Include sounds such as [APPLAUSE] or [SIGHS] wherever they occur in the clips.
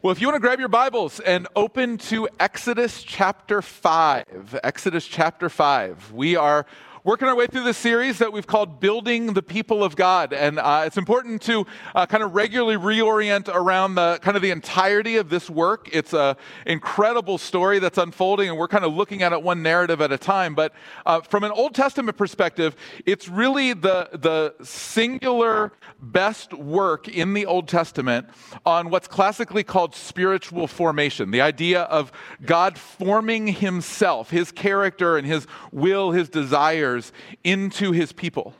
Well, if you want to grab your Bibles and open to Exodus chapter 5, Exodus chapter 5, we are working our way through this series that we've called Building the People of God. And uh, it's important to uh, kind of regularly reorient around the kind of the entirety of this work. It's an incredible story that's unfolding, and we're kind of looking at it one narrative at a time. But uh, from an Old Testament perspective, it's really the, the singular best work in the Old Testament on what's classically called spiritual formation the idea of God forming himself, his character, and his will, his desires into his people.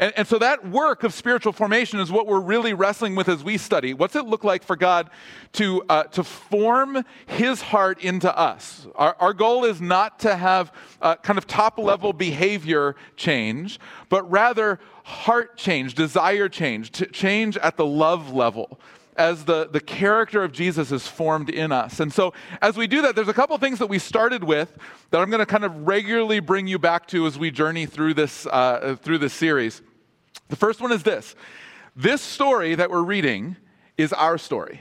And, and, so that work of spiritual formation is what we're really wrestling with as we study. What's it look like for God to, uh, to form his heart into us? Our, our goal is not to have uh, kind of top level behavior change, but rather heart change, desire change, change at the love level as the, the character of Jesus is formed in us. And so, as we do that, there's a couple things that we started with that I'm going to kind of regularly bring you back to as we journey through this, uh, through this series. The first one is this this story that we're reading is our story.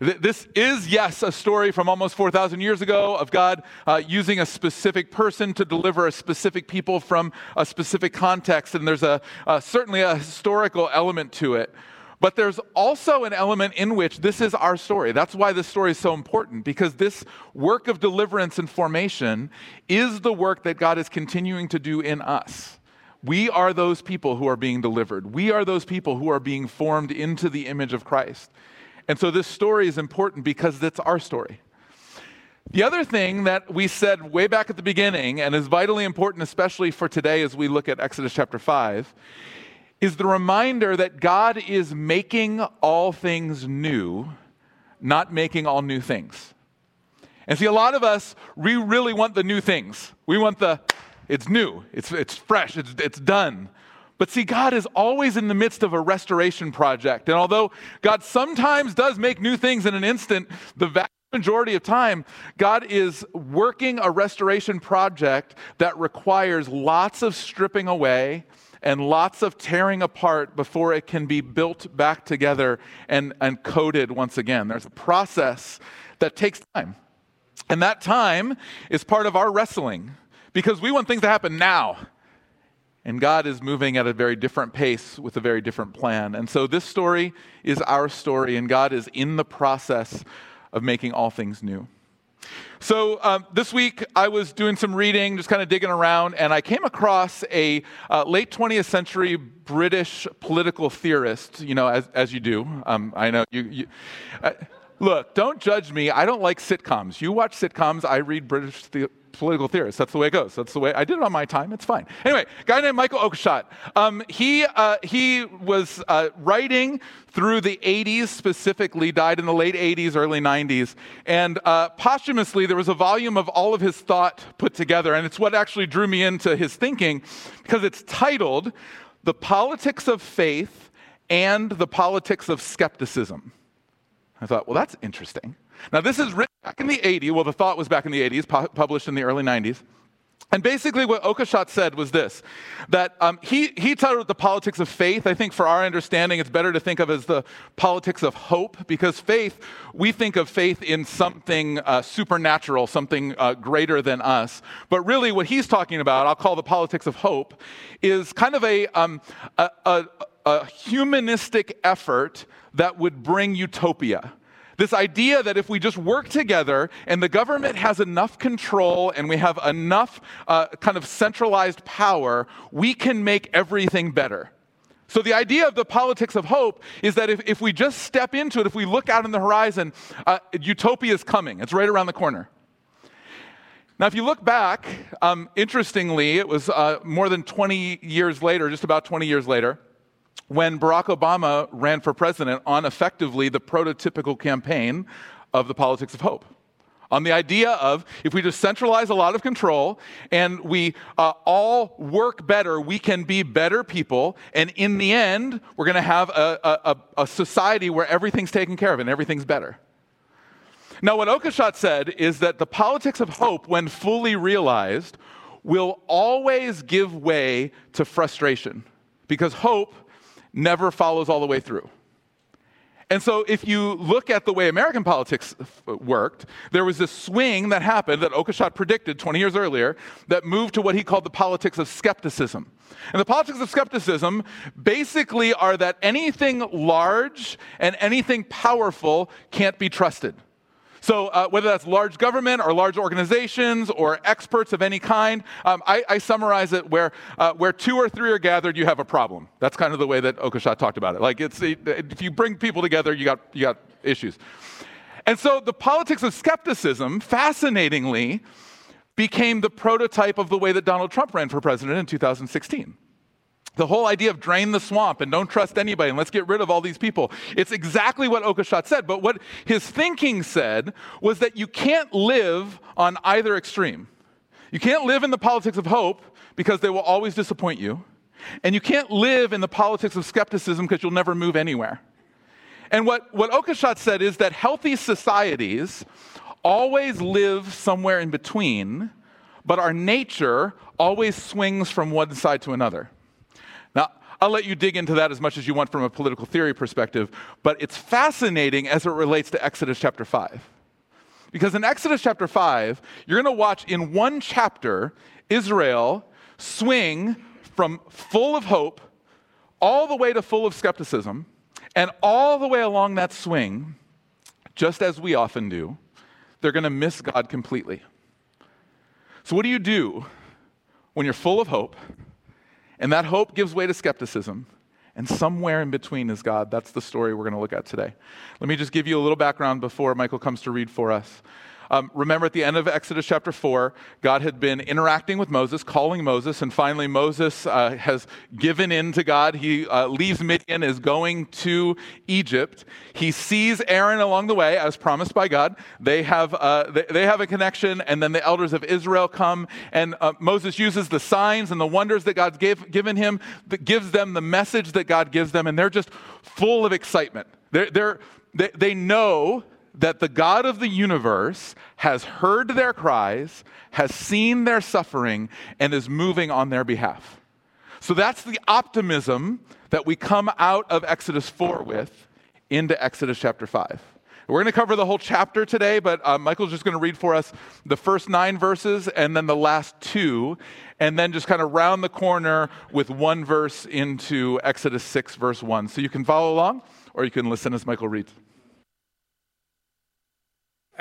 This is, yes, a story from almost 4,000 years ago of God uh, using a specific person to deliver a specific people from a specific context, and there's a, certainly a historical element to it. But there's also an element in which this is our story. That's why this story is so important, because this work of deliverance and formation is the work that God is continuing to do in us. We are those people who are being delivered. We are those people who are being formed into the image of Christ. And so this story is important because it's our story. The other thing that we said way back at the beginning, and is vitally important, especially for today as we look at Exodus chapter 5, is the reminder that God is making all things new, not making all new things. And see, a lot of us, we really want the new things. We want the, it's new, it's, it's fresh, it's, it's done. But see, God is always in the midst of a restoration project. And although God sometimes does make new things in an instant, the vast majority of time, God is working a restoration project that requires lots of stripping away and lots of tearing apart before it can be built back together and, and coded once again. There's a process that takes time. And that time is part of our wrestling because we want things to happen now. And God is moving at a very different pace with a very different plan. And so this story is our story, and God is in the process of making all things new. So um, this week I was doing some reading, just kind of digging around, and I came across a uh, late 20th century British political theorist. You know, as, as you do. Um, I know you. you uh, look, don't judge me. I don't like sitcoms. You watch sitcoms. I read British the- political theorists. That's the way it goes. That's the way I did it on my time. It's fine. Anyway, guy named Michael Oakeshott. Um, he uh, he was uh, writing through the 80s specifically. Died in the late 80s, early 90s, and uh, posthumously there was a volume of all of his thought put together, and it's what actually drew me into his thinking because it's titled "The Politics of Faith and the Politics of Skepticism." I thought, well, that's interesting. Now, this is written back in the 80s. Well, the thought was back in the 80s, pu- published in the early 90s. And basically, what Oakeshott said was this that um, he, he titled it the politics of faith. I think for our understanding, it's better to think of as the politics of hope, because faith, we think of faith in something uh, supernatural, something uh, greater than us. But really, what he's talking about, I'll call the politics of hope, is kind of a, um, a, a, a humanistic effort that would bring utopia this idea that if we just work together and the government has enough control and we have enough uh, kind of centralized power, we can make everything better. So, the idea of the politics of hope is that if, if we just step into it, if we look out on the horizon, uh, utopia is coming. It's right around the corner. Now, if you look back, um, interestingly, it was uh, more than 20 years later, just about 20 years later, when Barack Obama ran for president on effectively the prototypical campaign of the politics of hope. On the idea of if we just centralize a lot of control and we uh, all work better, we can be better people. And in the end, we're going to have a, a, a society where everything's taken care of and everything's better. Now, what Oakeshott said is that the politics of hope, when fully realized, will always give way to frustration because hope never follows all the way through. And so, if you look at the way American politics worked, there was this swing that happened that Oakeshott predicted 20 years earlier that moved to what he called the politics of skepticism. And the politics of skepticism basically are that anything large and anything powerful can't be trusted. So, uh, whether that's large government or large organizations or experts of any kind, um, I, I, summarize it where, uh, where two or three are gathered, you have a problem. That's kind of the way that Oakeshott talked about it. Like, it's, if you bring people together, you got, you got issues. And so, the politics of skepticism, fascinatingly, became the prototype of the way that Donald Trump ran for president in 2016. The whole idea of drain the swamp and don't trust anybody and let's get rid of all these people. It's exactly what Oakeshott said. But what his thinking said was that you can't live on either extreme. You can't live in the politics of hope because they will always disappoint you. And you can't live in the politics of skepticism because you'll never move anywhere. And what, what Oakeshott said is that healthy societies always live somewhere in between, but our nature always swings from one side to another. I'll let you dig into that as much as you want from a political theory perspective, but it's fascinating as it relates to Exodus chapter 5. Because in Exodus chapter 5, you're going to watch in one chapter Israel swing from full of hope all the way to full of skepticism, and all the way along that swing, just as we often do, they're going to miss God completely. So, what do you do when you're full of hope? And that hope gives way to skepticism. And somewhere in between is God. That's the story we're going to look at today. Let me just give you a little background before Michael comes to read for us. Um, remember at the end of Exodus chapter 4, God had been interacting with Moses, calling Moses, and finally Moses uh, has given in to God. He uh, leaves Midian, is going to Egypt. He sees Aaron along the way, as promised by God. They have, uh, they, they, have a connection, and then the elders of Israel come, and uh, Moses uses the signs and the wonders that God's gave, given him, that gives them the message that God gives them, and they're just full of excitement. They're, they're, they, they know that the God of the universe has heard their cries, has seen their suffering, and is moving on their behalf. So that's the optimism that we come out of Exodus 4 with into Exodus chapter 5. We're going to cover the whole chapter today, but uh, Michael's just going to read for us the first nine verses and then the last two, and then just kind of round the corner with one verse into Exodus 6, verse 1. So you can follow along, or you can listen as Michael reads.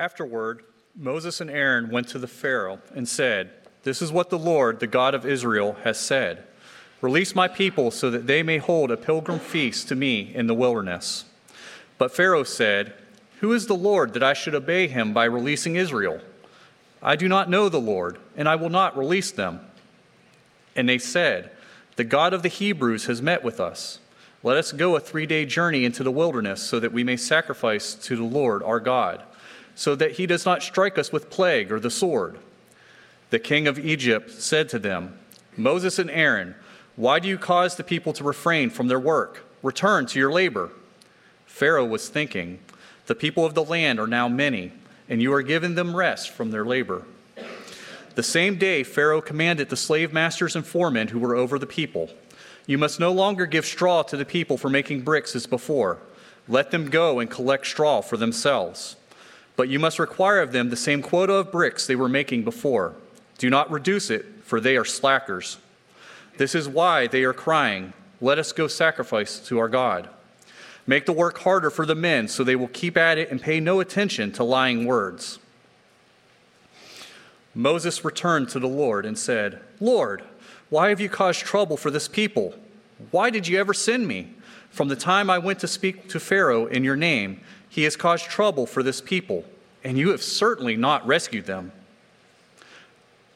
Afterward, Moses and Aaron went to the Pharaoh and said, This is what the Lord, the God of Israel, has said Release my people so that they may hold a pilgrim feast to me in the wilderness. But Pharaoh said, Who is the Lord that I should obey him by releasing Israel? I do not know the Lord, and I will not release them. And they said, The God of the Hebrews has met with us. Let us go a three day journey into the wilderness so that we may sacrifice to the Lord our God so that he does not strike us with plague or the sword. The king of Egypt said to them, Moses and Aaron, why do you cause the people to refrain from their work? Return to your labor. Pharaoh was thinking, The people of the land are now many, and you are giving them rest from their labor. The same day, Pharaoh commanded the slave masters and foremen who were over the people You must no longer give straw to the people for making bricks as before. Let them go and collect straw for themselves. But you must require of them the same quota of bricks they were making before. Do not reduce it, for they are slackers. This is why they are crying, Let us go sacrifice to our God. Make the work harder for the men, so they will keep at it and pay no attention to lying words. Moses returned to the Lord and said, Lord, why have you caused trouble for this people? Why did you ever send me? From the time I went to speak to Pharaoh in your name, he has caused trouble for this people, and you have certainly not rescued them.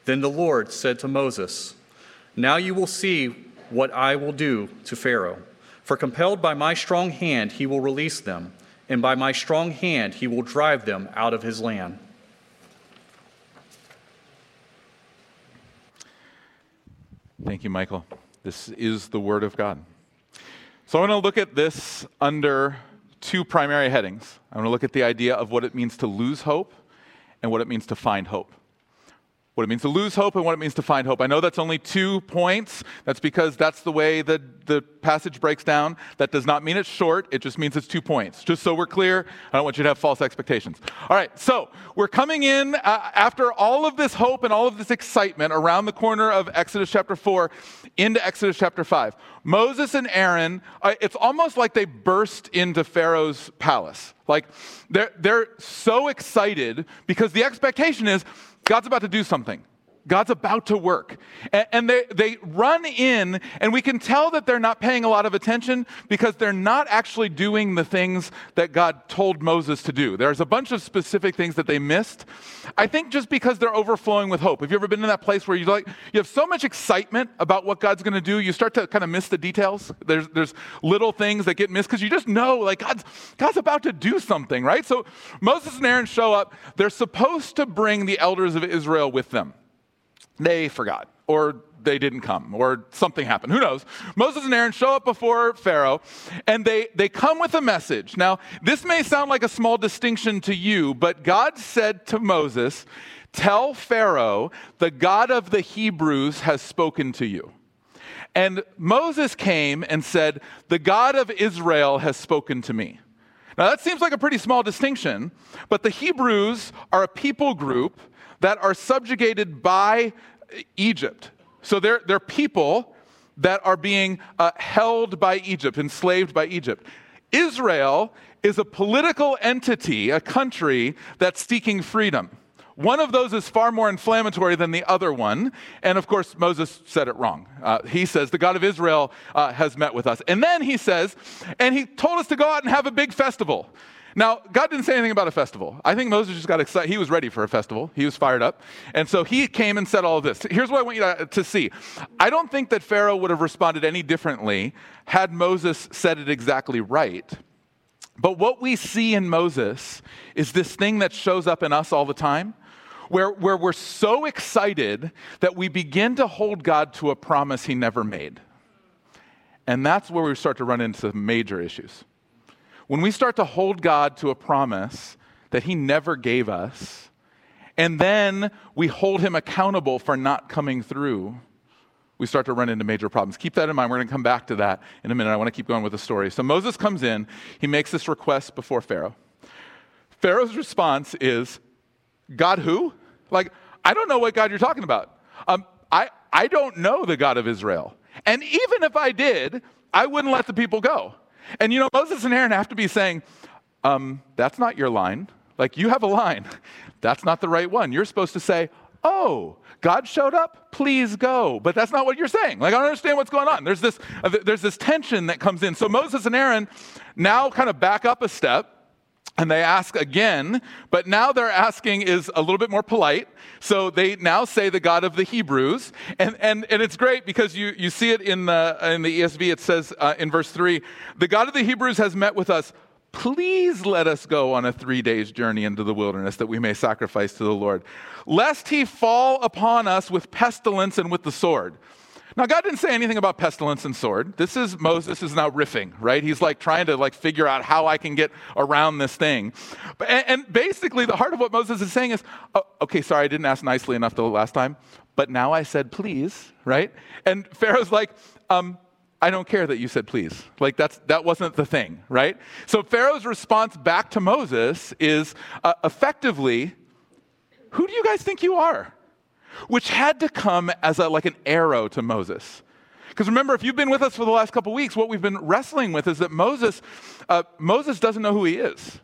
Then the Lord said to Moses, Now you will see what I will do to Pharaoh. For compelled by my strong hand, he will release them, and by my strong hand, he will drive them out of his land. Thank you, Michael. This is the Word of God. So I want to look at this under two primary headings. I'm going to look at the idea of what it means to lose hope and what it means to find hope. What it means to lose hope and what it means to find hope. I know that's only two points. That's because that's the way the, the passage breaks down. That does not mean it's short, it just means it's two points. Just so we're clear, I don't want you to have false expectations. All right, so we're coming in uh, after all of this hope and all of this excitement around the corner of Exodus chapter 4 into Exodus chapter 5. Moses and Aaron, uh, it's almost like they burst into Pharaoh's palace. Like they're, they're so excited because the expectation is God's about to do something. God's about to work. And, they, they run in, and we can tell that they're not paying a lot of attention because they're not actually doing the things that God told Moses to do. There's a bunch of specific things that they missed. I think just because they're overflowing with hope. Have you ever been in that place where you like you have so much excitement about what God's going to do, you start to kind of miss the details? There's, there's little things that get missed because you just know like God's, God's about to do something, right? So Moses and Aaron show up. They're supposed to bring the elders of Israel with them they forgot or they didn't come or something happened. Who knows? Moses and aaron show up before pharaoh and they, they come with a message. Now this may sound like a small distinction to you but god said to moses tell pharaoh the god of the hebrews has spoken to you. And moses came and said the god of israel has spoken to me. Now that seems like a pretty small distinction but the hebrews are a people group that are subjugated by Egypt. So they're, they're people that are being uh, held by Egypt, enslaved by Egypt. Israel is a political entity, a country that's seeking freedom. One of those is far more inflammatory than the other one. And of course, Moses said it wrong. Uh, he says, The God of Israel uh, has met with us. And then he says, And he told us to go out and have a big festival. Now, God didn't say anything about a festival. I think Moses just got excited. He was ready for a festival, he was fired up. And so he came and said all of this. Here's what I want you to, to see I don't think that Pharaoh would have responded any differently had Moses said it exactly right. But what we see in Moses is this thing that shows up in us all the time. Where, where we're so excited that we begin to hold God to a promise he never made. And that's where we start to run into major issues. When we start to hold God to a promise that He never gave us, and then we hold Him accountable for not coming through, we start to run into major problems. Keep that in mind. We're going to come back to that in a minute. I want to keep going with the story. So Moses comes in, he makes this request before Pharaoh. Pharaoh's response is, God who? Like, I don't know what God you're talking about. Um, I, I don't know the God of Israel. And even if I did, I wouldn't let the people go. And you know, Moses and Aaron have to be saying, um, that's not your line. Like, you have a line. [LAUGHS] That's not the right one. You're supposed to say, oh, God showed up, please go. But that's not what you're saying. Like, I don't understand what's going on. There's this, uh, there's this tension that comes in. So Moses and Aaron now kind of back up a step and they ask again, but now they're asking is a little bit more polite. So they now say the God of the Hebrews. And, and, and it's great because you, you see it in the, in the ESV. It says uh, in verse 3 The God of the Hebrews has met with us. Please let us go on a three days journey into the wilderness that we may sacrifice to the Lord, lest he fall upon us with pestilence and with the sword. Now, God didn't say anything about pestilence and sword. This is Moses is now riffing, right? He's like trying to like figure out how I can get around this thing. And, basically, the heart of what Moses is saying is, oh, okay, sorry, I didn't ask nicely enough the last time, but now I said please, right? And Pharaoh's like, um, I don't care that you said please. Like that's that wasn't the thing, right? So Pharaoh's response back to Moses is uh, effectively, "Who do you guys think you are?" Which had to come as a, like an arrow to Moses. Because remember, if you've been with us for the last couple weeks, what we've been wrestling with is that Moses, uh, Moses doesn't know who he is.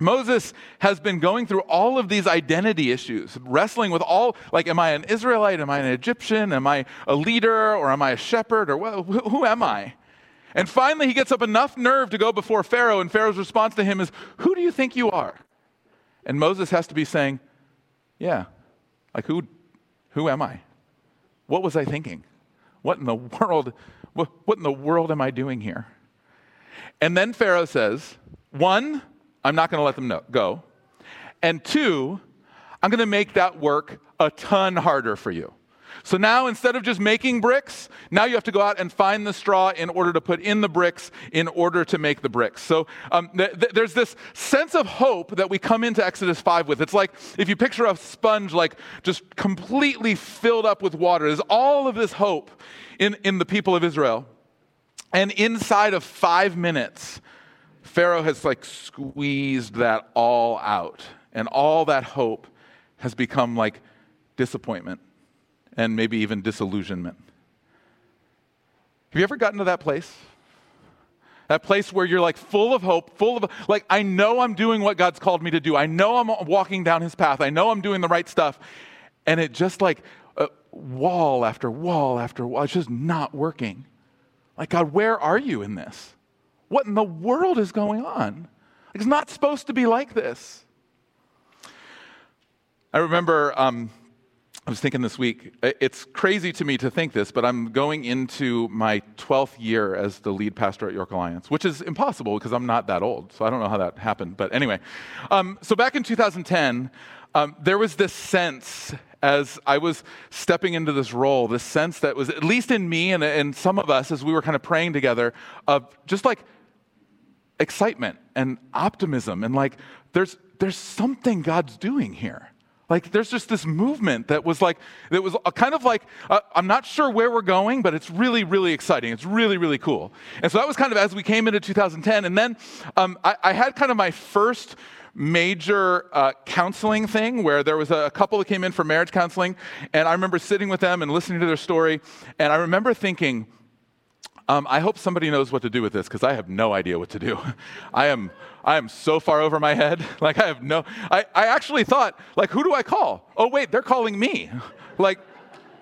Moses has been going through all of these identity issues, wrestling with all, like, am I an Israelite? Am I an Egyptian? Am I a leader? Or am I a shepherd? Or well, who, who am I? And finally, he gets up enough nerve to go before Pharaoh, and Pharaoh's response to him is, Who do you think you are? And Moses has to be saying, Yeah, like, who, who am I? What was I thinking? What in the world, what, what in the world am I doing here? And then Pharaoh says, one, I'm not going to let them know, go. And two, I'm going to make that work a ton harder for you. So now instead of just making bricks, now you have to go out and find the straw in order to put in the bricks in order to make the bricks. So um, th- th- there's this sense of hope that we come into Exodus 5 with. It's like if you picture a sponge like just completely filled up with water, there's all of this hope in, in the people of Israel. And inside of five minutes, Pharaoh has like squeezed that all out. And all that hope has become like disappointment and maybe even disillusionment. Have you ever gotten to that place? That place where you're like full of hope, full of, like, I know I'm doing what God's called me to do. I know I'm walking down his path. I know I'm doing the right stuff. And it just like uh, wall after wall after wall, it's just not working. Like, God, where are you in this? What in the world is going on? It's not supposed to be like this. I remember um, I was thinking this week, it's crazy to me to think this, but I'm going into my 12th year as the lead pastor at York Alliance, which is impossible because I'm not that old. So I don't know how that happened. But anyway, um, so back in 2010, um, there was this sense as I was stepping into this role, this sense that was, at least in me and, and some of us, as we were kind of praying together, of just like excitement and optimism and like there's, there's something God's doing here. Like there's just this movement that was like, that was kind of like, uh, I'm not sure where we're going, but it's really, really exciting. It's really, really cool. And so that was kind of as we came into 2010. And then um, I, I, had kind of my first major uh, counseling thing where there was a couple that came in for marriage counseling. And I remember sitting with them and listening to their story. And I remember thinking, um, I hope somebody knows what to do with this because I have no idea what to do. [LAUGHS] I am, I am so far over my head. [LAUGHS] Like I have no. I, I actually thought, like, who do I call? Oh wait, they're calling me. [LAUGHS] Like,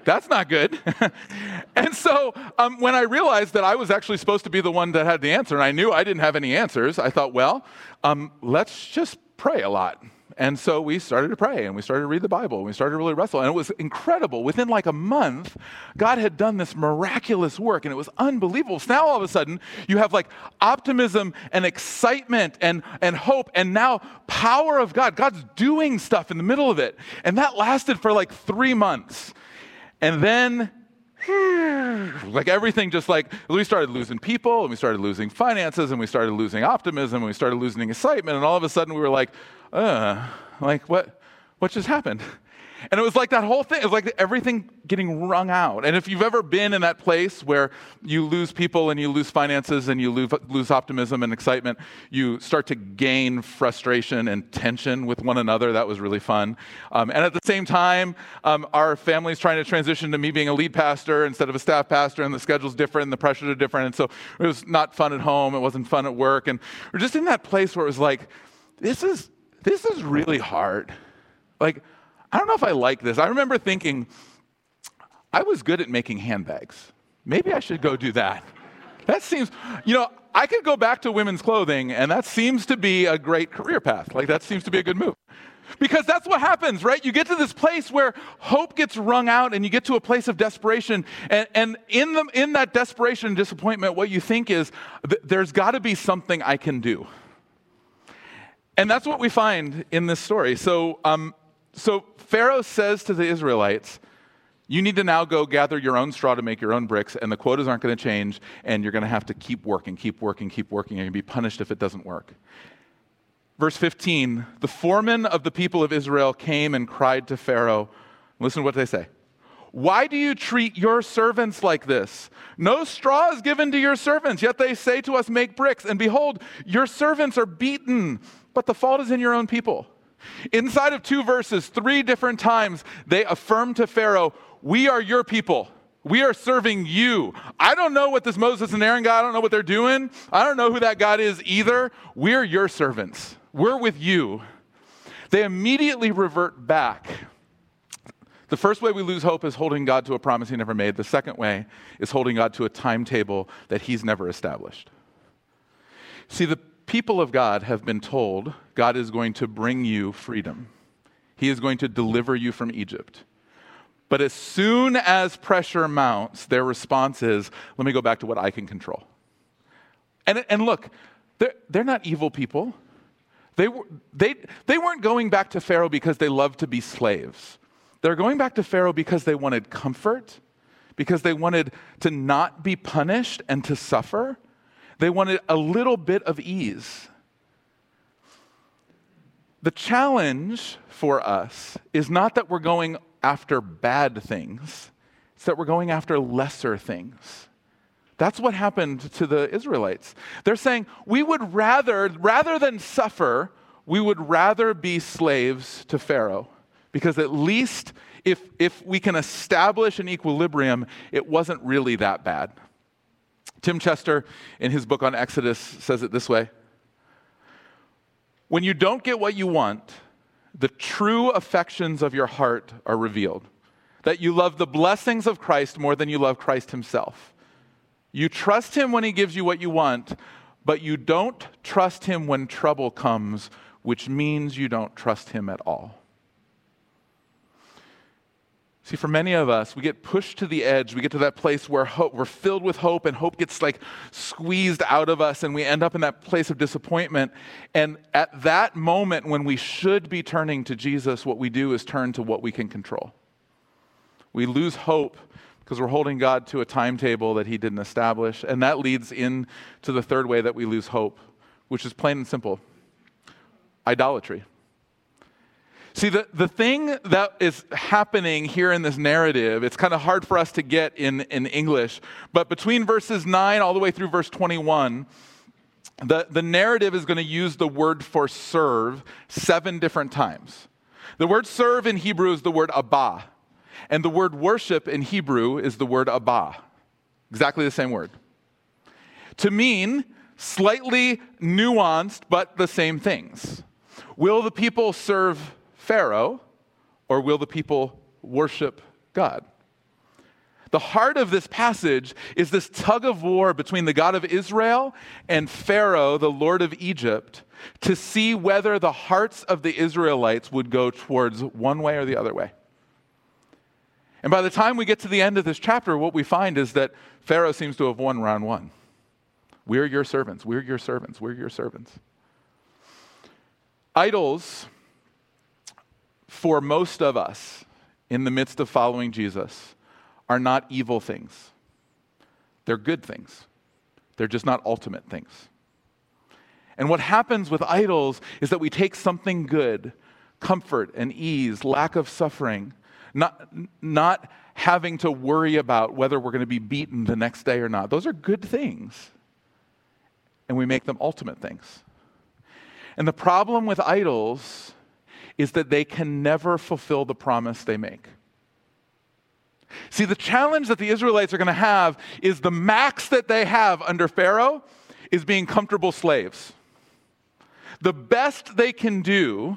that's not good. [LAUGHS] and so um, when I realized that I was actually supposed to be the one that had the answer, and I knew I didn't have any answers, I thought, well, um, let's just pray a lot. And so we started to pray and we started to read the Bible and we started to really wrestle. And it was incredible. Within like a month, God had done this miraculous work and it was unbelievable. So now all of a sudden, you have like optimism and excitement and, and hope and now power of God. God's doing stuff in the middle of it. And that lasted for like three months. And then [SIGHS] like everything just like we started losing people and we started losing finances and we started losing optimism and we started losing excitement and all of a sudden we were like uh, like what, what just happened? And it was like that whole thing. It was like everything getting wrung out. And if you've ever been in that place where you lose people and you lose finances and you lose, optimism and excitement, you start to gain frustration and tension with one another. That was really fun. Um, and at the same time, um, our family's trying to transition to me being a lead pastor instead of a staff pastor, and the schedule's different and the pressures are different. And so it was not fun at home. It wasn't fun at work. And we're just in that place where it was like, this is this is really hard. Like, I don't know if I like this. I remember thinking, I was good at making handbags. Maybe I should go do that. That seems, you know, I could go back to women's clothing, and that seems to be a great career path. Like, that seems to be a good move. Because that's what happens, right? You get to this place where hope gets wrung out and you get to a place of desperation. And, and in, the, in that desperation and disappointment, what you think is th- there's got to be something I can do. And that's what we find in this story. So, um, so Pharaoh says to the Israelites, you need to now go gather your own straw to make your own bricks, and the quotas aren't going to change, and you're going to have to keep working, keep working, keep working, and you're going to be punished if it doesn't work. Verse 15 The foreman of the people of Israel came and cried to Pharaoh. Listen to what they say. Why do you treat your servants like this? No straw is given to your servants, yet they say to us, Make bricks. And behold, your servants are beaten but the fault is in your own people. Inside of two verses, three different times, they affirm to Pharaoh, We are your people. We are serving you. I don't know what this Moses and Aaron God, I don't know what they're doing. I don't know who that God is either. We're your servants. We're with you. They immediately revert back. The first way we lose hope is holding God to a promise he never made. The second way is holding God to a timetable that he's never established. See, the people of God have been told God is going to bring you freedom, He is going to deliver you from Egypt. But as soon as pressure mounts, their response is, let me go back to what I can control. And, and look, they're, they're not evil people. They, were, they, they weren't going back to Pharaoh because they loved to be slaves. They're going back to Pharaoh because they wanted comfort, because they wanted to not be punished and to suffer. They wanted a little bit of ease. The challenge for us is not that we're going after bad things, it's that we're going after lesser things. That's what happened to the Israelites. They're saying, we would rather, rather than suffer, we would rather be slaves to Pharaoh. Because at least if, if we can establish an equilibrium, it wasn't really that bad. Tim Chester, in his book on Exodus, says it this way When you don't get what you want, the true affections of your heart are revealed. That you love the blessings of Christ more than you love Christ himself. You trust him when he gives you what you want, but you don't trust him when trouble comes, which means you don't trust him at all. See, for many of us, we get pushed to the edge. We get to that place where hope, we're filled with hope, and hope gets like squeezed out of us, and we end up in that place of disappointment. And at that moment, when we should be turning to Jesus, what we do is turn to what we can control. We lose hope because we're holding God to a timetable that He didn't establish. And that leads into the third way that we lose hope, which is plain and simple idolatry. See, the, the thing that is happening here in this narrative, it's kind of hard for us to get in, in English, but between verses 9 all the way through verse 21, the, the narrative is going to use the word for serve seven different times. The word serve in Hebrew is the word abah. And the word worship in Hebrew is the word abah, exactly the same word. To mean slightly nuanced, but the same things. Will the people serve Pharaoh, or will the people worship God? The heart of this passage is this tug of war between the God of Israel and Pharaoh, the Lord of Egypt, to see whether the hearts of the Israelites would go towards one way or the other way. And by the time we get to the end of this chapter, what we find is that Pharaoh seems to have won round one. We're your servants. We're your servants. We're your servants. Idols, for most of us in the midst of following Jesus, are not evil things. They're good things. They're just not ultimate things. And what happens with idols is that we take something good, comfort and ease, lack of suffering, not, not having to worry about whether we're going to be beaten the next day or not. Those are good things. And we make them ultimate things. And the problem with idols is that they can never fulfill the promise they make. See, the challenge that the Israelites are going to have is the max that they have under Pharaoh is being comfortable slaves. The best they can do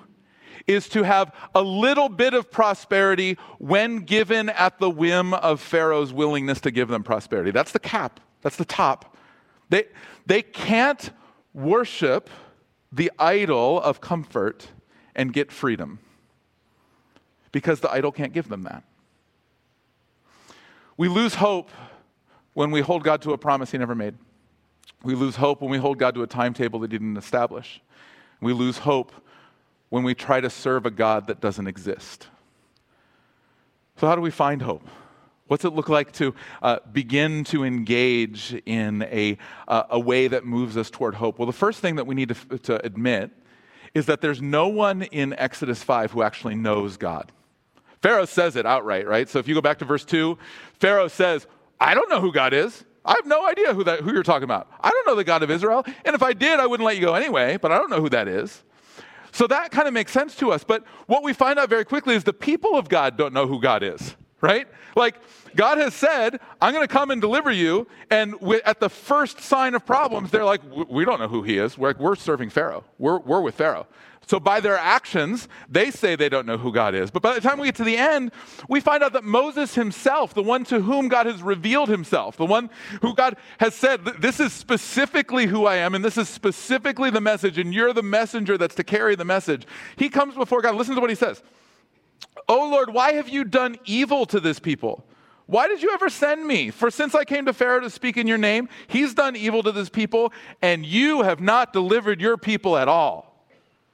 is to have a little bit of prosperity when given at the whim of Pharaoh's willingness to give them prosperity. That's the cap, that's the top. They, they can't worship the idol of comfort and get freedom because the idol can't give them that. We lose hope when we hold God to a promise He never made. We lose hope when we hold God to a timetable that He didn't establish. We lose hope when we try to serve a God that doesn't exist. So, how do we find hope? What's it look like to uh, begin to engage in a, uh, a way that moves us toward hope? Well, the first thing that we need to, to admit is that there's no one in Exodus 5 who actually knows God. Pharaoh says it outright, right? So if you go back to verse 2, Pharaoh says, I don't know who God is. I have no idea who, that, who you're talking about. I don't know the God of Israel. And if I did, I wouldn't let you go anyway, but I don't know who that is. So that kind of makes sense to us. But what we find out very quickly is the people of God don't know who God is, right? Like, God has said, I'm going to come and deliver you. And at the first sign of problems, they're like, we don't know who he is. We're, we're serving Pharaoh, we're, we're with Pharaoh. So by their actions, they say they don't know who God is. But by the time we get to the end, we find out that Moses himself, the one to whom God has revealed himself, the one who God has said, this is specifically who I am, and this is specifically the message, and you're the messenger that's to carry the message. He comes before God. Listen to what he says. Oh Lord, why have you done evil to this people? Why did you ever send me? For since I came to Pharaoh to speak in your name, he's done evil to this people, and you have not delivered your people at all.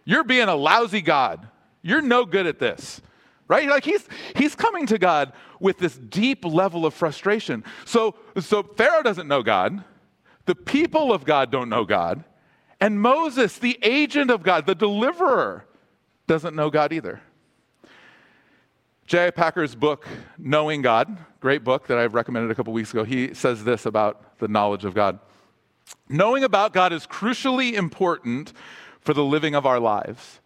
You're being a lousy God. You're no good at this. right? Like he's he's coming to God with this deep level of frustration. So so Pharaoh doesn't know God, the people of God don't know God, and Moses, the agent of God, the deliverer, doesn't know God either. J.I. Packer's book, Knowing God, great book that I've recommended a couple weeks ago, he says this about the knowledge of God. Knowing about God is crucially important for the living of our lives.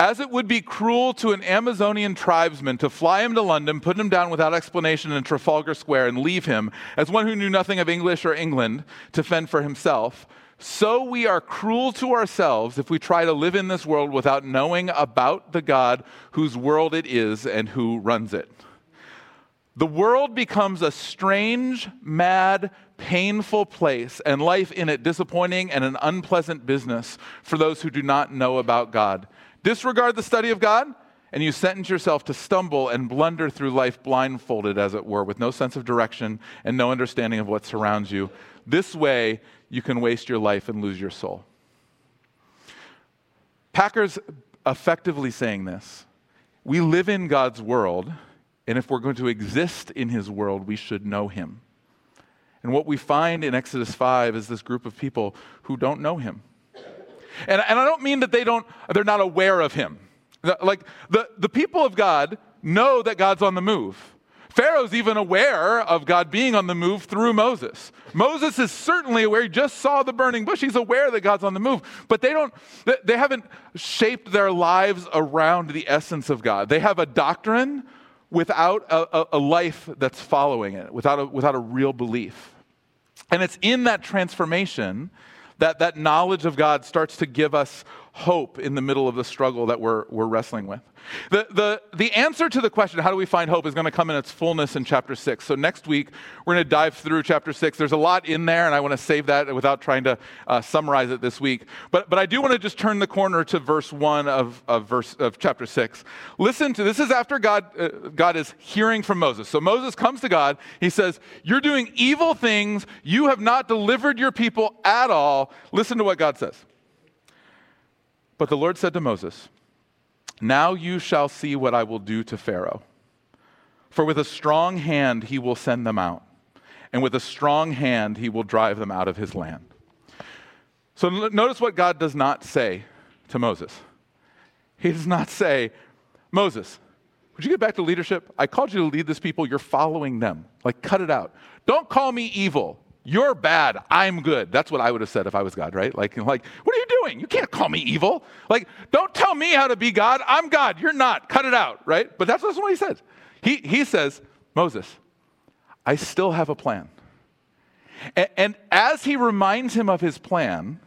As it would be cruel to an Amazonian tribesman to fly him to London, put him down without explanation in Trafalgar Square, and leave him, as one who knew nothing of English or England, to fend for himself, so we are cruel to ourselves if we try to live in this world without knowing about the God whose world it is and who runs it. The world becomes a strange, mad, painful place, and life in it disappointing and an unpleasant business for those who do not know about God. Disregard the study of God, and you sentence yourself to stumble and blunder through life blindfolded, as it were, with no sense of direction and no understanding of what surrounds you. This way, you can waste your life and lose your soul. Packer's effectively saying this. We live in God's world, and if we're going to exist in his world, we should know him. And what we find in Exodus 5 is this group of people who don't know him. And, and I don't mean that they don't, they're not aware of him. Like the, the people of God know that God's on the move. Pharaoh's even aware of God being on the move through Moses. Moses is certainly aware. He just saw the burning bush. He's aware that God's on the move. But they don't, they haven't shaped their lives around the essence of God. They have a doctrine without a, a life that's following it, without a, without a real belief. And it's in that transformation that that knowledge of God starts to give us hope in the middle of the struggle that we're, we're wrestling with. The, the, the answer to the question, how do we find hope, is going to come in its fullness in chapter 6. So next week, we're going to dive through chapter 6. There's a lot in there, and I want to save that without trying to uh, summarize it this week. But, but I do want to just turn the corner to verse 1 of, of, verse, of chapter 6. Listen to this is after God, uh, God is hearing from Moses. So Moses comes to God. He says, You're doing evil things. You have not delivered your people at all. Listen to what God says. But the Lord said to Moses, Now you shall see what I will do to Pharaoh. For with a strong hand he will send them out, and with a strong hand he will drive them out of his land. So notice what God does not say to Moses. He does not say, Moses, would you get back to leadership? I called you to lead this people. You're following them. Like, cut it out. Don't call me evil. You're bad. I'm good. That's what I would have said if I was God, right? Like, like, what are you doing? You can't call me evil. Like, don't tell me how to be God. I'm God. You're not. Cut it out, right? But that's, what he says. He, he says, Moses, I still have a plan. And, and as he reminds him of his plan,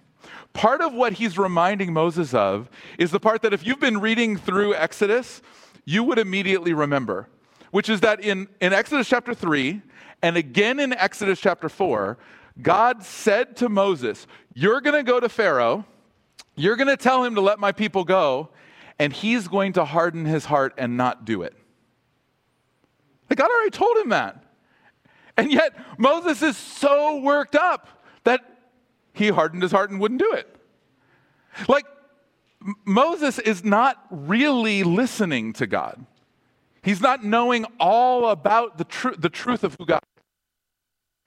part of what he's reminding Moses of is the part that if you've been reading through Exodus, you would immediately remember, which is that in, in Exodus chapter 3, and again in Exodus chapter 4, God said to Moses, You're going to go to Pharaoh, you're going to tell him to let my people go, and he's going to harden his heart and not do it. Like God already told him that. And yet Moses is so worked up that he hardened his heart and wouldn't do it. Like Moses is not really listening to God. He's not knowing all about the, tr- the truth of who God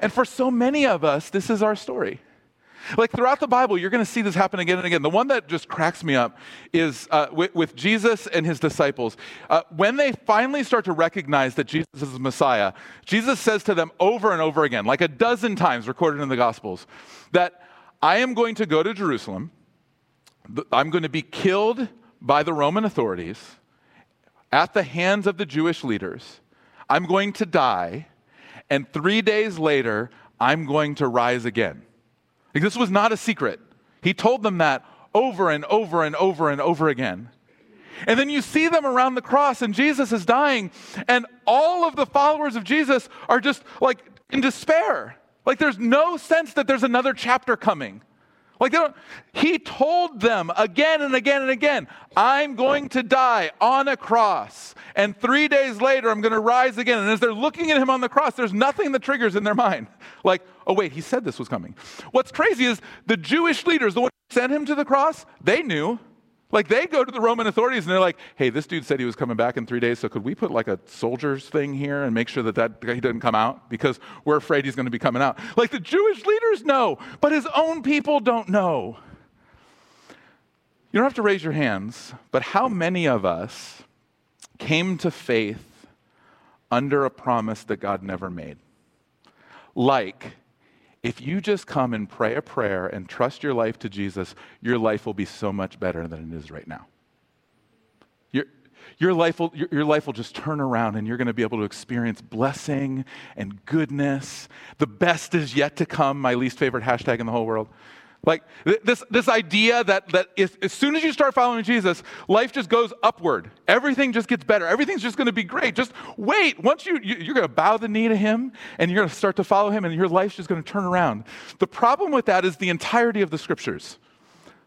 and for so many of us, this is our story. Like throughout the Bible, you're going to see this happen again and again. The one that just cracks me up is uh, with, with, Jesus and his disciples. Uh, when they finally start to recognize that Jesus is the Messiah, Jesus says to them over and over again, like a dozen times recorded in the Gospels, that I am going to go to Jerusalem, I'm going to be killed by the Roman authorities at the hands of the Jewish leaders, I'm going to die and three days later, I'm going to rise again. Like, this was not a secret. He told them that over and over and over and over again. And then you see them around the cross, and Jesus is dying, and all of the followers of Jesus are just like in despair. Like there's no sense that there's another chapter coming. Like they don't, he told them again and again and again, I'm going to die on a cross. And three days later, I'm going to rise again. And as they're looking at him on the cross, there's nothing that triggers in their [LAUGHS] mind. Like, oh, wait, he said this was coming. What's crazy is the Jewish leaders, the ones who sent him to the cross, they knew. Like they go to the Roman authorities and they're like, hey, this dude said he was coming back in three days, so could we put like a soldier's thing here and make sure that, that he doesn't come out? Because we're afraid he's going to be coming out. Like the Jewish leaders know, but his own people don't know. You don't have to raise your hands, but how many of us came to faith under a promise that God never made? Like, if you just come and pray a prayer and trust your life to Jesus, your life will be so much better than it is right now. Your, your, life will, your, your life will just turn around and you're going to be able to experience blessing and goodness. The best is yet to come, my least favorite hashtag in the whole world. Like this, this idea that, that if, as soon as you start following Jesus, life just goes upward. Everything just gets better. Everything's just going to be great. Just wait. Once you, you you're going to bow the knee to him and you're going to start to follow him and your life's just going to turn around. The problem with that is the entirety of the scriptures.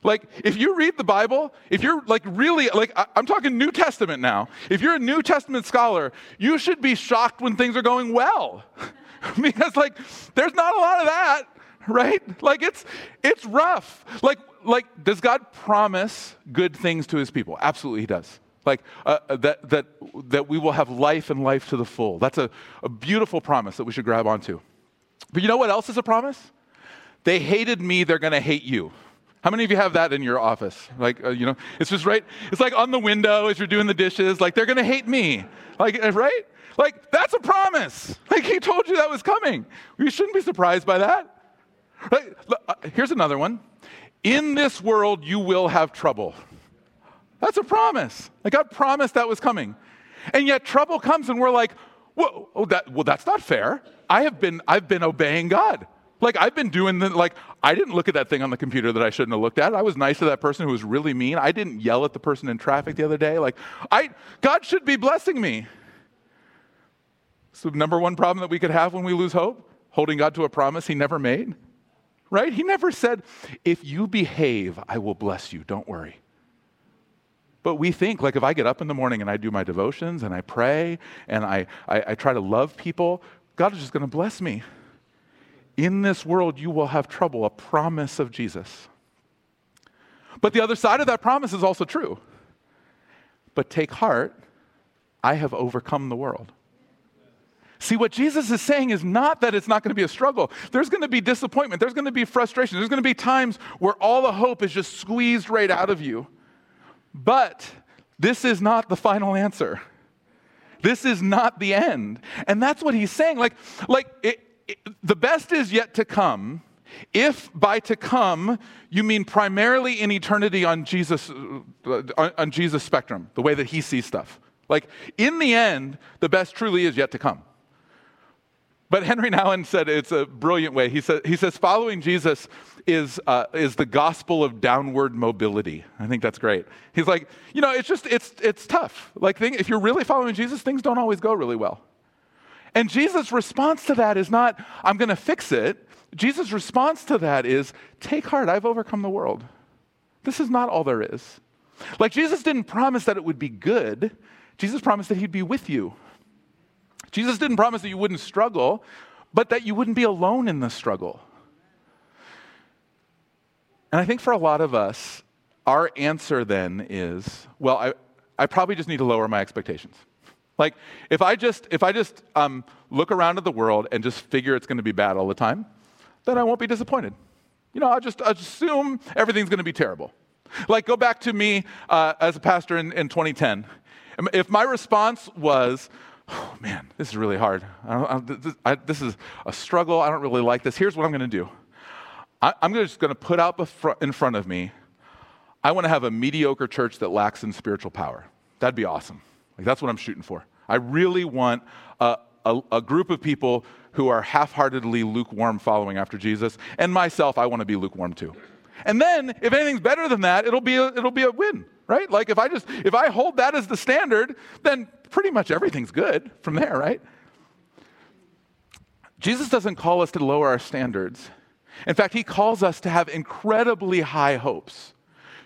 Like, if you read the Bible, if you're like really, like, I'm talking New Testament now. If you're a New Testament scholar, you should be shocked when things are going well. [LAUGHS] because, like, there's not a lot of that [LAUGHS] right? Like it's it's rough. Like like does God promise good things to his people? Absolutely he does. Like uh, uh, that that that we will have life and life to the full. That's a, a beautiful promise that we should grab onto. But you know what else is a promise? They hated me, they're going to hate you. How many of you have that in your office? Like, uh, you know, it's just right. It's like on the window as you're doing the dishes. Like, they're to hate me. Like, uh, right? Like, that's a promise. Like, he told you that was coming. You shouldn't be surprised by that. Right? Uh, here's another one. In this world, you will have trouble. That's a promise. Like God promised that was coming. And yet trouble comes and we're like, well, oh, that, well, that's not fair. I have been, I've been obeying God. Like I've been doing the, like, I didn't look at that thing on the computer that I shouldn't have looked at. I was nice to that person who was really mean. I didn't yell at the person in traffic the other day. Like, I, God should be blessing me. So, number one problem that we could have when we lose hope, holding God to a promise he never made right? He never said, if you behave, I will bless you. Don't worry. But we think, like, if I get up in the morning and I do my devotions and I pray and I, I, I try to love people, God is just going to bless me. In this world, you will have trouble, a promise of Jesus. But the other side of that promise is also true. But take heart, I have overcome the world. See, what Jesus is saying is not that it's not going to be a struggle. There's going to be disappointment. There's going to be frustration. There's going to be times where all the hope is just squeezed right out of you. But this is not the final answer. This is not the end. And that's what he's saying. Like, like it, it, the best is yet to come. If by to come you mean primarily in eternity on Jesus, uh, on, on Jesus' spectrum, the way that he sees stuff. Like in the end, the best truly is yet to come. But Henri Nouwen said it's a brilliant way. He, he says, following Jesus is, uh, is the gospel of downward mobility. I think that's great. He's like, you know, it's just, it's, it's tough. Like, thing, if you're really following Jesus, things don't always go really well. And Jesus' response to that is not, I'm going to fix it. Jesus' response to that is, take heart, I've overcome the world. This is not all there is. Like, Jesus didn't promise that it would be good, Jesus promised that he'd be with you. Jesus didn't promise that you wouldn't struggle, but that you wouldn't be alone in the struggle. And I think for a lot of us, our answer then is, well, I, I probably just need to lower my expectations. Like, if I just, if I just um, look around at the world and just figure it's going to be bad all the time, then I won't be disappointed. You know, I'll just I'll assume everything's going to be terrible. Like, go back to me uh, as a pastor in, in 2010. If my response was, oh man, this is really hard. I I, this, I, this, is a struggle. I don't really like this. Here's what I'm going to do I, am just going to put out in front of me, I want to have a mediocre church that lacks in spiritual power. That'd be awesome. Like, that's what I'm shooting for. I really want a, a, a group of people who are half heartedly lukewarm following after Jesus, and myself, I want to be lukewarm too. And then, if anything's better than that, it'll be a, it'll be a win, right? Like if I just if I hold that as the standard, then pretty much everything's good from there, right? Jesus doesn't call us to lower our standards. In fact, he calls us to have incredibly high hopes,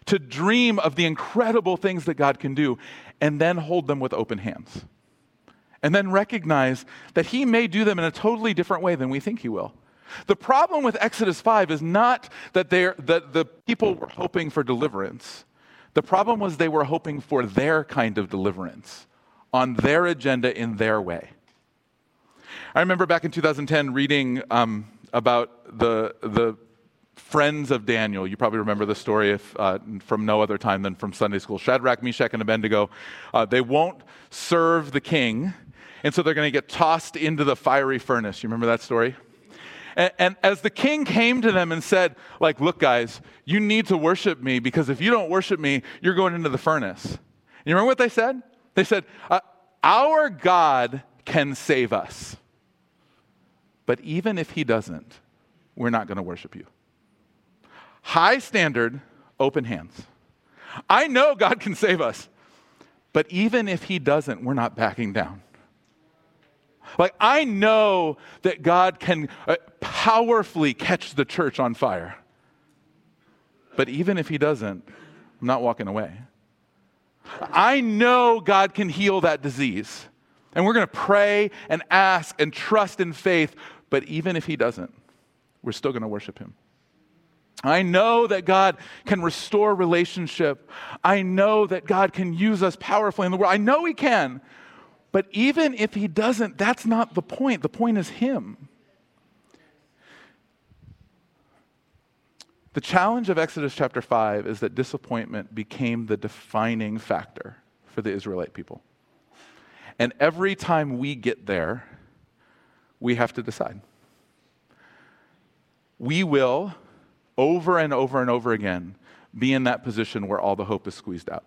to dream of the incredible things that God can do, and then hold them with open hands. And then recognize that he may do them in a totally different way than we think he will. The problem with Exodus 5 is not that, that the people were hoping for deliverance. The problem was they were hoping for their kind of deliverance on their agenda in their way. I remember back in 2010 reading um, about the, the friends of Daniel. You probably remember the story if, uh, from no other time than from Sunday school. Shadrach, Meshach, and Abednego. Uh, they won't serve the king, and so they're going to get tossed into the fiery furnace. You remember that story? And, and, as the king came to them and said, like, look, guys, you need to worship me because if you don't worship me, you're going into the furnace. And you remember what they said? They said, uh, our God can save us. But even if he doesn't, we're not going to worship you. High standard, open hands. I know God can save us, but even if he doesn't, we're not backing down. Like, I know that God can uh, powerfully catch the church on fire. But even if He doesn't, I'm not walking away. I know God can heal that disease. And we're going to pray and ask and trust in faith. But even if He doesn't, we're still going to worship Him. I know that God can restore relationship. I know that God can use us powerfully in the world. I know He can. But even if he doesn't, that's not the point. The point is him. The challenge of Exodus chapter 5 is that disappointment became the defining factor for the Israelite people. And every time we get there, we have to decide. We will, over and over and over again, be in that position where all the hope is squeezed out.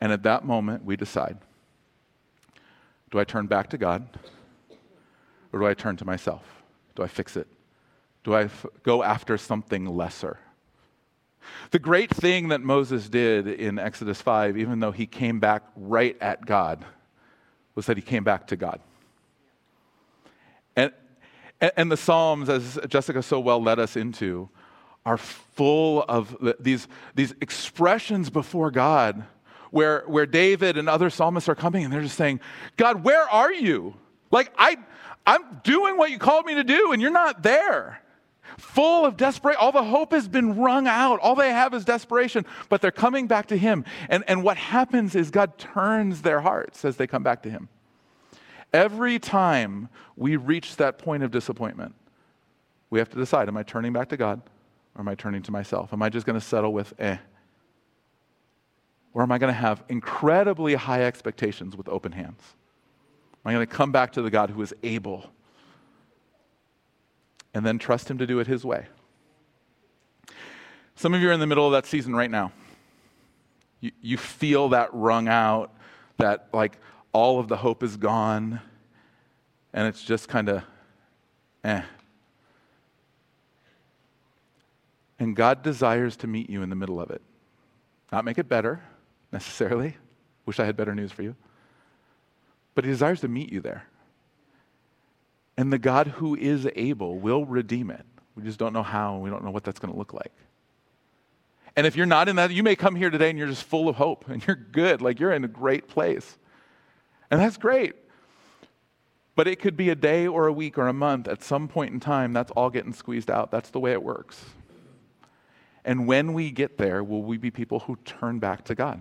And at that moment, we decide do I turn back to God? Or do I turn to myself? Do I fix it? Do I f- go after something lesser? The great thing that Moses did in Exodus 5, even though he came back right at God, was that he came back to God. And, and the Psalms, as Jessica so well led us into, are full of these, these expressions before God where, where David and other psalmists are coming and they're just saying, God, where are you? Like, I, I'm doing what you called me to do, and you're not there. Full of desperation. All the hope has been wrung out. All they have is desperation, but they're coming back to Him. And, and what happens is God turns their hearts as they come back to Him. Every time we reach that point of disappointment, we have to decide am I turning back to God or am I turning to myself? Am I just going to settle with, eh? Or am I going to have incredibly high expectations with open hands? Am I going to come back to the God who is able and then trust Him to do it His way? Some of you are in the middle of that season right now. You, you feel that wrung out, that like all of the hope is gone, and it's just kind of eh. And God desires to meet you in the middle of it. Not make it better, necessarily. Wish I had better news for you. But he desires to meet you there. And the God who is able will redeem it. We just don't know how, and we don't know what that's going to look like. And if you're not in that, you may come here today and you're just full of hope and you're good, like you're in a great place. And that's great. But it could be a day or a week or a month. At some point in time, that's all getting squeezed out. That's the way it works. And when we get there, will we be people who turn back to God?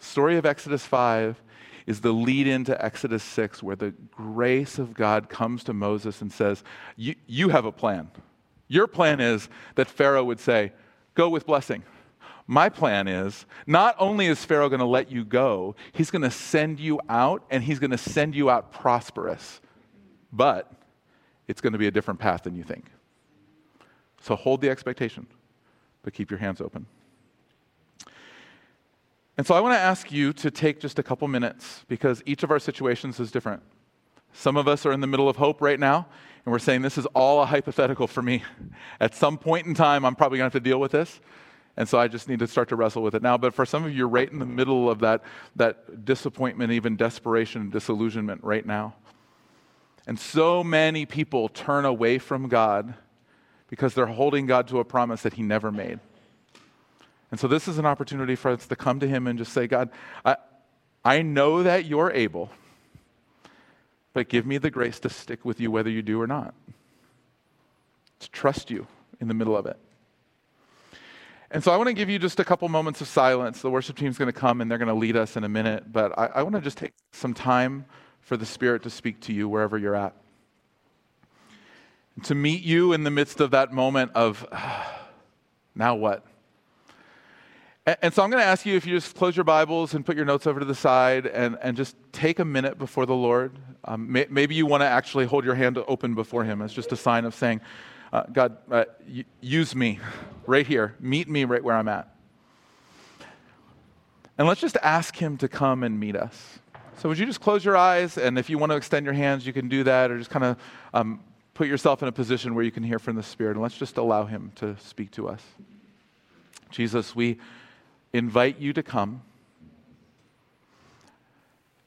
Story of Exodus 5 is the lead into Exodus 6, where the grace of God comes to Moses and says, You have a plan. Your plan is that Pharaoh would say, Go with blessing. My plan is not only is Pharaoh going to let you go, he's going to send you out and he's going to send you out prosperous. But it's going to be a different path than you think. So hold the expectation but keep your hands open. And so I want to ask you to take just a couple minutes because each of our situations is different. Some of us are in the middle of hope right now, and we're saying this is all a hypothetical for me. [LAUGHS] At some point in time, I'm probably going to have to deal with this. And so I just need to start to wrestle with it now. But for some of you, you're right in the middle of that, that disappointment, even desperation, disillusionment right now. And so many people turn away from God because they're holding God to a promise that He never made. And so this is an opportunity for us to come to Him and just say, God, I, I know that you're able, but give me the grace to stick with you whether you do or not. To trust you in the middle of it. And so I want to give you just a couple moments of silence. The worship team's going to come and they're going to lead us in a minute, but I, I want to just take some time for the Spirit to speak to you wherever you're at. to meet you in the midst of that moment of, [SIGHS] now what? And, so I'm going to ask you if you just close your Bibles and put your notes over to the side and, and just take a minute before the Lord. Um, may, maybe you want to actually hold your hand open before Him as just a sign of saying, uh, God, uh, use me right here. Meet me right where I'm at. And let's just ask Him to come and meet us. So, would you just close your eyes? And if you want to extend your hands, you can do that, or just kind of um, put yourself in a position where you can hear from the Spirit. And let's just allow Him to speak to us. Jesus, we invite you to come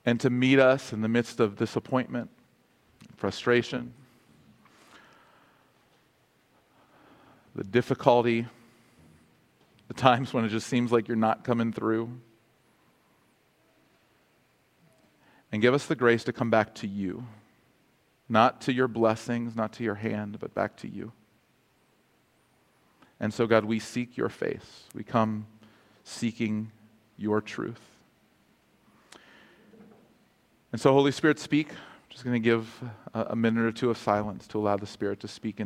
and to meet us in the midst of disappointment, frustration, the difficulty, the times when it just seems like you're not coming through. And give us the grace to come back to you, not to your blessings, not to your hand, but back to you. And so, God, we seek your face. We come seeking your truth. And so, Holy Spirit, speak. I'm just going to give a minute or two of silence to allow the Spirit to speak.